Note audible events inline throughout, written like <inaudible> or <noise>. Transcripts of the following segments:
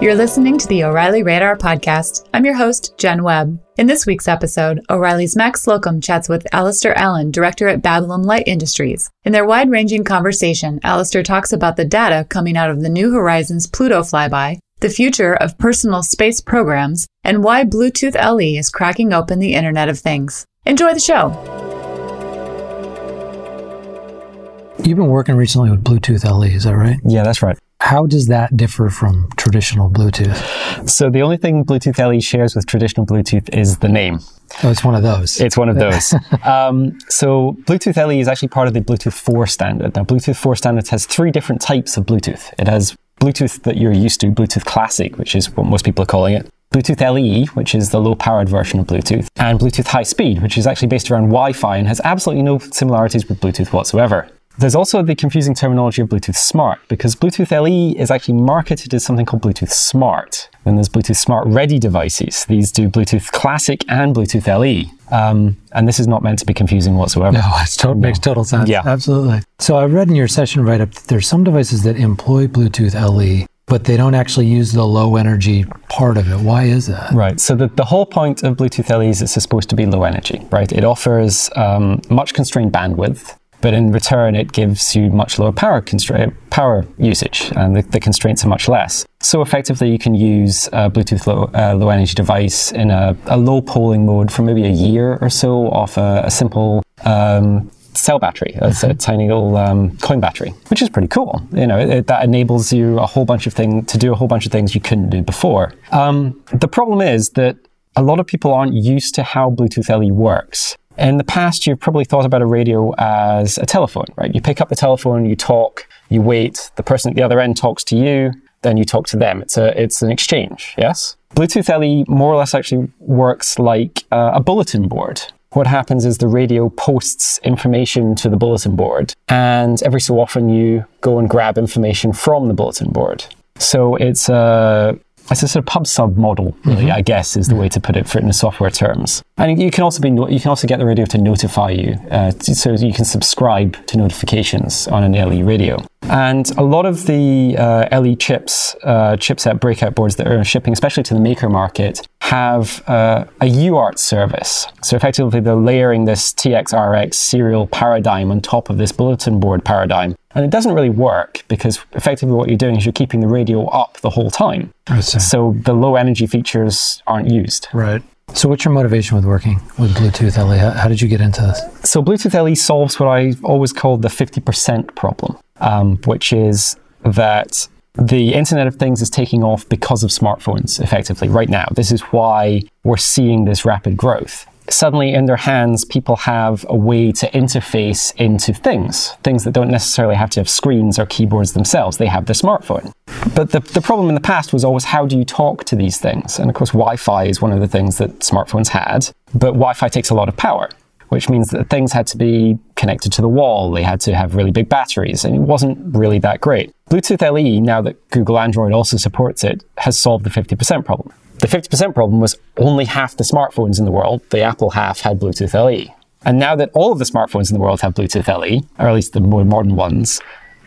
You're listening to the O'Reilly Radar Podcast. I'm your host, Jen Webb. In this week's episode, O'Reilly's Mac Slocum chats with Alasdair Allan, director at Babilim Light Industries. In their wide ranging conversation, Alistair talks about the data coming out of the New Horizons Pluto flyby, the future of personal space programs, and why Bluetooth LE is cracking open the Internet of Things. Enjoy the show. You've been working recently with Bluetooth LE, is that right? Yeah, that's right. How does that differ from traditional Bluetooth? So the only thing Bluetooth LE shares with traditional Bluetooth is the name. Oh, it's one of those. It's one of those. <laughs> um, so Bluetooth LE is actually part of the Bluetooth 4 standard. Now, Bluetooth 4 standard has three different types of Bluetooth. It has Bluetooth that you're used to, Bluetooth Classic, which is what most people are calling it. Bluetooth LE, which is the low powered version of Bluetooth, and Bluetooth High Speed, which is actually based around Wi Fi and has absolutely no similarities with Bluetooth whatsoever. There's also the confusing terminology of Bluetooth Smart because Bluetooth LE is actually marketed as something called Bluetooth Smart. Then there's Bluetooth Smart Ready devices. These do Bluetooth Classic and Bluetooth LE. Um, and this is not meant to be confusing whatsoever. No, it to- makes total sense. Yeah. Absolutely. So I read in your session write up that there's some devices that employ Bluetooth LE, but they don't actually use the low energy part of it. Why is that? Right. So the, the whole point of Bluetooth LE is it's supposed to be low energy, right? It offers um, much constrained bandwidth, but in return it gives you much lower power constra- power usage, and the, the, constraints are much less. So effectively, you can use a Bluetooth low, uh, low energy device in a, a, low polling mode for maybe a year or so off a, a simple um, cell battery. It's a tiny little um, coin battery, which is pretty cool. You know, it, it, that enables you a whole bunch of things to do a whole bunch of things you couldn't do before. Um, the problem is that a lot of people aren't used to how Bluetooth LE works. In the past, you've probably thought about a radio as a telephone, right? You pick up the telephone, you talk, you wait, the person at the other end talks to you, then you talk to them. It's a it's an exchange, yes. Bluetooth LE more or less actually works like uh, a bulletin board. What happens is the radio posts information to the bulletin board, and every so often you go and grab information from the bulletin board. So it's a it's a sort of pub sub model, really, mm-hmm. I guess, is the way to put it for it in software terms. And you can also be you can also get the radio to notify you, uh, so you can subscribe to notifications on an LE radio. And a lot of the uh, LE chips, uh, chipset breakout boards that are shipping, especially to the maker market, have uh, a UART service. So effectively, they're layering this TXRX serial paradigm on top of this bulletin board paradigm. And it doesn't really work because effectively what you're doing is you're keeping the radio up the whole time. So the low energy features aren't used. Right. So, what's your motivation with working with Bluetooth LE? How, how, did you get into this? So, Bluetooth LE solves what I always called the 50% problem, um, which is that the Internet of Things is taking off because of smartphones, effectively, right now. This is why we're seeing this rapid growth suddenly in their hands, people have a way to interface into things, things that don't necessarily have to have screens or keyboards themselves. They have their smartphone. But the, the problem in the past was always how do you talk to these things? And of course, Wi Fi is one of the things that smartphones had, but Wi Fi takes a lot of power. Which means that things had to be connected to the wall. They had to have really big batteries, and it wasn't really that great. Bluetooth LE, now that Google Android also supports it, has solved the 50% problem. The 50% problem was only half the smartphones in the world, the Apple half, had Bluetooth LE. And now that all of the smartphones in the world have Bluetooth LE, or at least the more modern ones,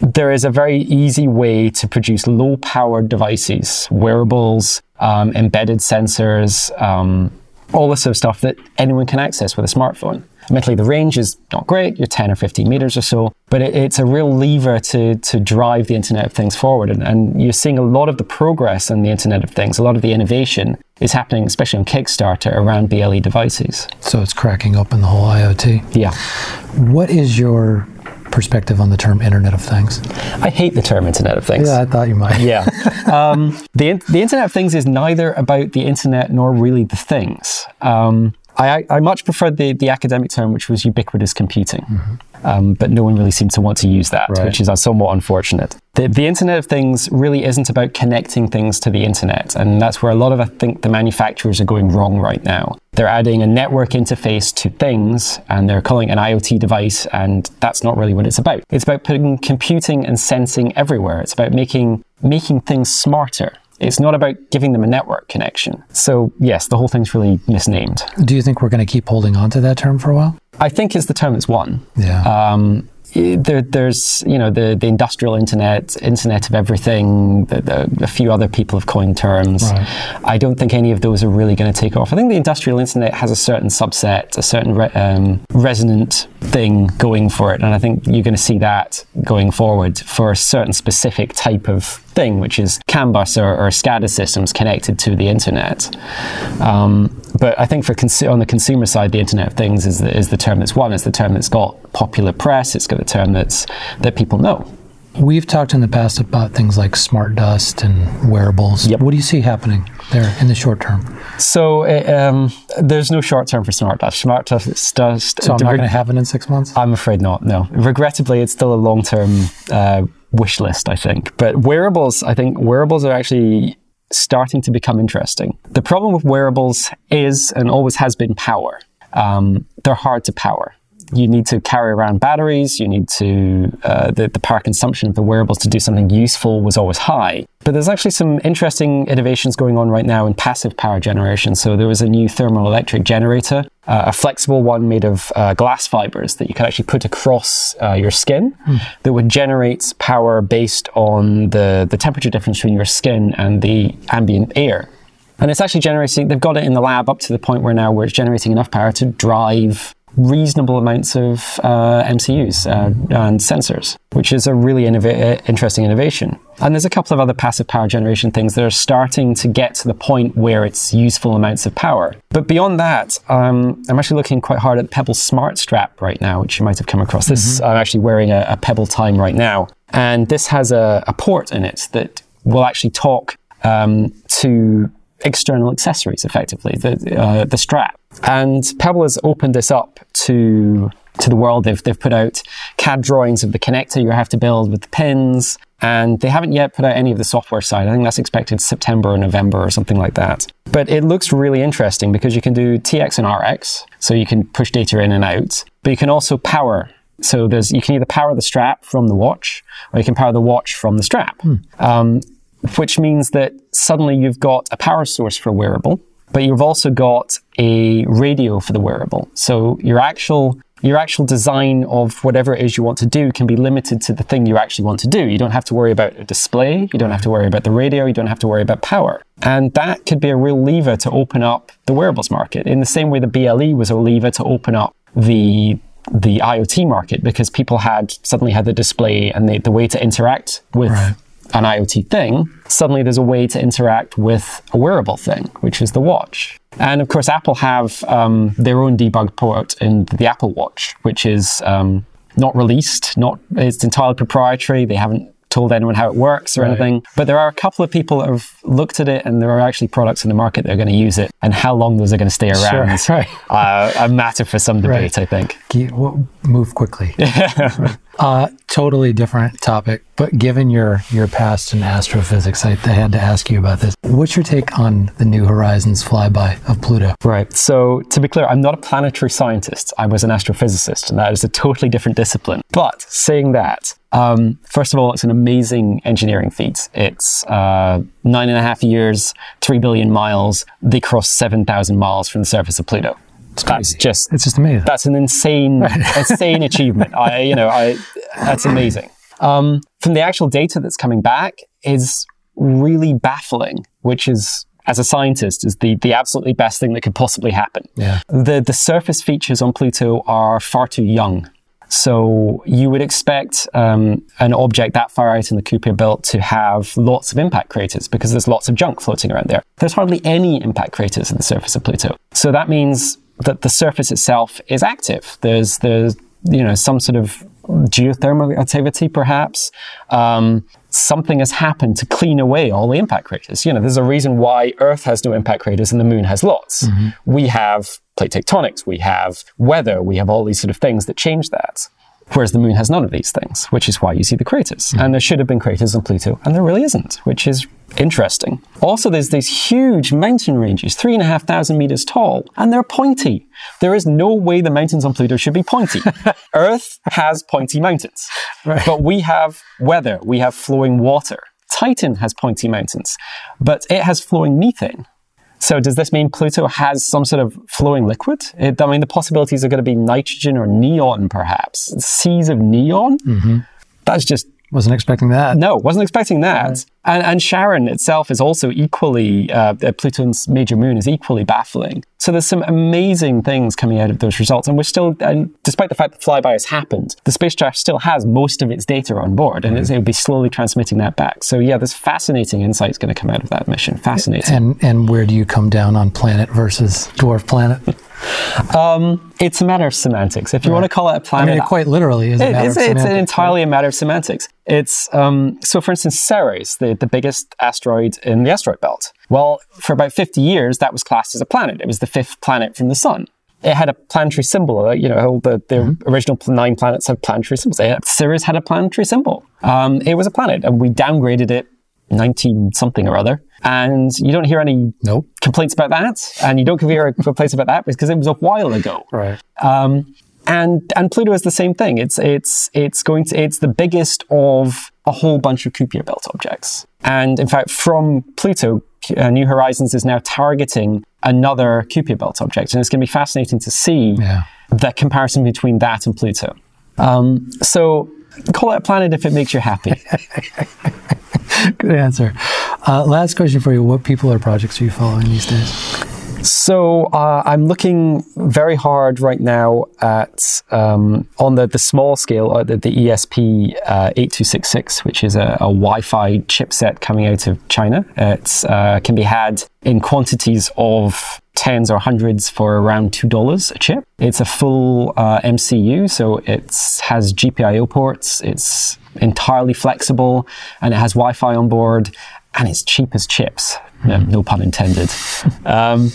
there is a very easy way to produce low powered devices, wearables, um, embedded sensors, um, all this sort of stuff that anyone can access with a smartphone. Admittedly, the range is not great, you're 10 or 15 meters or so, but it, it's a real lever to, to drive the Internet of Things forward. And, and you're seeing a lot of the progress in the Internet of Things, a lot of the innovation is happening, especially on Kickstarter, around BLE devices. So it's cracking open the whole IoT. Yeah. What is your perspective on the term Internet of Things? I hate the term Internet of Things. Yeah, I thought you might. yeah. <laughs> Um, the, the Internet of Things is neither about the Internet nor really the things. Um, I, I much prefer the, the academic term, which was ubiquitous computing. Mm-hmm. Um, but no one really seemed to want to use that, right. which is somewhat unfortunate. The, the Internet of Things really isn't about connecting things to the Internet, and that's where a lot of I think the manufacturers are going wrong right now. They're adding a network interface to things, and they're calling it an IoT device, and that's not really what it's about. It's about putting computing and sensing everywhere. It's about making making things smarter. It's not about giving them a network connection. So, yes, the whole thing's really misnamed. Do you think we're going to keep holding on to that term for a while? I think it's the term that's won. Yeah. Um, there, there's you know the, the industrial internet, internet of everything. The, the, a few other people have coined terms. Right. I don't think any of those are really going to take off. I think the industrial internet has a certain subset, a certain re, um, resonant thing going for it, and I think you're going to see that going forward for a certain specific type of thing, which is CAN bus or, or SCADA systems connected to the internet. Um, but I think for consu- on the consumer side, the Internet of Things is the, is the term that's won. It's the term that's got popular press. It's got a term that's that people know. We've talked in the past about things like smart dust and wearables. Yep. What do you see happening there in the short term? So uh, um, there's no short term for smart dust. Smart dust. dust so I'm not going to have it in six months. I'm afraid not. No. Regrettably, it's still a long term uh, wish list. I think. But wearables, I think wearables are actually starting to become interesting. The problem with wearables is and always has been power. Um, they're hard to power you need to carry around batteries. You need to uh, the, the power consumption of the wearables to do something useful was always high. But there's actually some interesting innovations going on right now in passive power generation. So there was a new thermoelectric generator, uh, a flexible one made of uh, glass fibers that you could actually put across uh, your skin hmm. that would generate power based on the, the temperature difference between your skin and the ambient air. And it's actually generating, they've got it in the lab up to the point where now where it's generating enough power to drive reasonable amounts of uh, MCUs uh, and sensors, which is a really innova- interesting innovation. And there's a couple of other passive power generation things that are starting to get to the point where it's useful amounts of power. But beyond that, um, I'm actually looking quite hard at Pebble Smart Strap right now, which you might have come across. This mm-hmm. I'm actually wearing a, a, Pebble Time right now, and this has a, a port in it that will actually talk um, to external accessories, effectively, the, uh, the strap. And Pebble has opened this up to to the world. They've, they've put out CAD drawings of the connector you have to build with the pins, and they haven't yet put out any of the software side. I think that's expected September or November or something like that. But it looks really interesting because you can do TX and RX, so you can push data in and out, but you can also power. So there's you can either power the strap from the watch, or you can power the watch from the strap. Hmm. Um, which means that suddenly you've got a power source for a wearable, but you've also got a radio for the wearable. So your actual your actual design of whatever it is you want to do can be limited to the thing you actually want to do. You don't have to worry about a display, you don't have to worry about the radio, you don't have to worry about power. And that could be a real lever to open up the wearables market in the same way the BLE was a lever to open up the the IoT market because people had suddenly had the display and the, the way to interact with right an IoT thing, suddenly there's a way to interact with a wearable thing, which is the watch. And of course, Apple have um, their own debug port in the Apple Watch, which is um, not released, not it's entirely proprietary. They haven't told anyone how it works or right. anything. But there are a couple of people that have looked at it, and there are actually products in the market that are going to use it. And how long those are going to stay around, sure. <laughs> right. uh, a matter for some debate, right. I think. Move quickly. <laughs> uh, totally different topic, but given your your past in astrophysics, I, I had to ask you about this. What's your take on the New Horizons flyby of Pluto? Right. So to be clear, I'm not a planetary scientist. I was an astrophysicist, and that is a totally different discipline. But saying that, um, first of all, it's an amazing engineering feat. It's uh, nine and a half years, three billion miles. They crossed seven thousand miles from the surface of Pluto. That's just it's just amazing. That's an insane, <laughs> insane achievement. I, you know, I that's amazing. Um, from the actual data that's coming back is really baffling, which is as a scientist is the, the absolutely best thing that could possibly happen. Yeah. The the surface features on Pluto are far too young. So you would expect um, an object that far out in the Kuiper belt to have lots of impact craters because there's lots of junk floating around there. There's hardly any impact craters in the surface of Pluto. So that means that the surface itself is active. There's there's you know some sort of geothermal activity, perhaps. Um, something has happened to clean away all the impact craters. You know, there's a reason why Earth has no impact craters and the Moon has lots. Mm-hmm. We have plate tectonics, we have weather, we have all these sort of things that change that. Whereas the moon has none of these things, which is why you see the craters. Mm. And there should have been craters on Pluto, and there really isn't, which is interesting. Also, there's these huge mountain ranges, three and a half thousand meters tall, and they're pointy. There is no way the mountains on Pluto should be pointy. <laughs> Earth has pointy mountains, right. but we have weather, we have flowing water. Titan has pointy mountains, but it has flowing methane. So does this mean Pluto has some sort of flowing liquid? It, I mean, the possibilities are going to be nitrogen or neon, perhaps. Seas of neon? Mm-hmm. That's just wasn't expecting that. No, wasn't expecting that. Right. And, and Charon itself is also equally, uh, Pluto's major moon is equally baffling. So there's some amazing things coming out of those results. And we're still, and despite the fact that flyby has happened, the spacecraft still has most of its data on board and mm-hmm. it'll be slowly transmitting that back. So yeah, there's fascinating insights going to come out of that mission. Fascinating. And, and where do you come down on planet versus dwarf planet? <laughs> Um, it's a matter of semantics. If you right. want to call it a planet, I mean, it quite literally is. It, it's, it's entirely right? a matter of semantics. It's um, so, for instance, Ceres, the, the biggest asteroid in the asteroid belt. Well, for about 50 years, that was classed as a planet. It was the fifth planet from the sun. It had a planetary symbol. You know, the, the mm-hmm. original nine planets have planetary symbols. Ceres had a planetary symbol. Um, it was a planet, and we downgraded it 19 something or other. And you don't hear any nope. complaints about that. And you don't hear complaints about that because it was a while ago. Right. Um, and and Pluto is the same thing. It's it's it's going to it's the biggest of a whole bunch of Kuiper belt objects. And in fact, from Pluto, uh, New Horizons is now targeting another Kuiper belt object, and it's going to be fascinating to see yeah. the comparison between that and Pluto. Um, so call it a planet if it makes you happy. <laughs> <laughs> Good answer. Uh, last question for you: What people or projects are you following these days? So uh, I'm looking very hard right now at um, on the, the small scale uh, the, the, ESP uh, 8266, which is a, a, Wi-Fi chipset coming out of China. It uh, can be had in quantities of tens or hundreds for around two dollars a chip. It's a full uh, MCU, so it has GPIO ports. It's entirely flexible, and it has Wi-Fi on board, and it's cheap as chips. Mm. No, pun intended. um,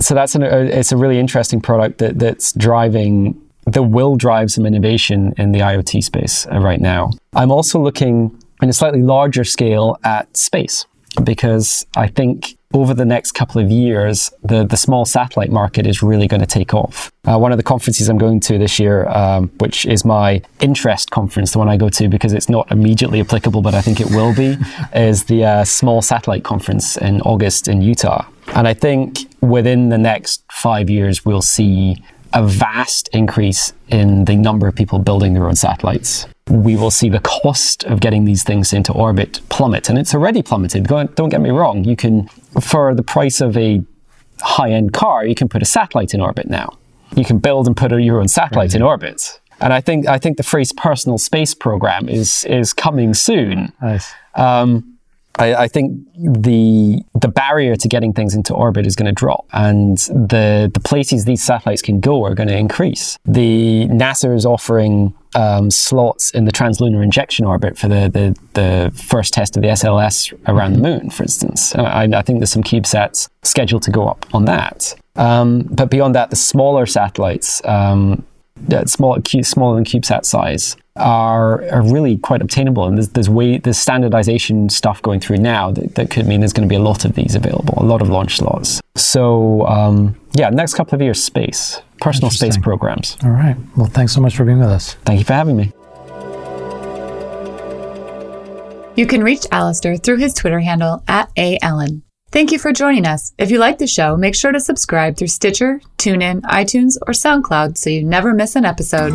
so that's an, it's a really interesting product that, that's driving that will drive some innovation in the IoT space uh, right now. I'm also looking in a slightly larger scale at space because I think over the next couple of years, the, the small satellite market is really going to take off. Uh, one of the conferences I'm going to this year, um, which is my interest conference, the one I go to because it's not immediately applicable, but I think it will be, <laughs> is the uh, Small Satellite Conference in August in Utah. And I think within the next five years, we'll see a vast increase in the number of people building their own satellites we will see the cost of getting these things into orbit plummet. And it's already plummeted. Don't get me wrong. You can, for the price of a high end car, you can put a satellite in orbit now. You can build and put your own satellite mm-hmm. in orbit. And I think I think the phrase personal space program is is coming soon. Nice. Um, I, I, think the the barrier to getting things into orbit is going to drop, and the the places these satellites can go are going to increase. The NASA is offering um, slots in the translunar injection orbit for the, the, the first test of the SLS around mm-hmm. the moon, for instance. I, I, think there's some CubeSats scheduled to go up on that. Um, but beyond that, the smaller satellites, um, small, smaller than CubeSat size, are, are really quite obtainable. And there's, there's way there's standardization stuff going through now that, that could mean there's going to be a lot of these available, a lot of launch slots. So um, yeah, next couple of years, space, personal space programs. All right. Well, thanks so much for being with us. Thank you for having me. You can reach Alasdair through his Twitter handle at @allen. Thank you for joining us. If you like the show, make sure to subscribe through Stitcher, TuneIn, iTunes, or SoundCloud so you never miss an episode.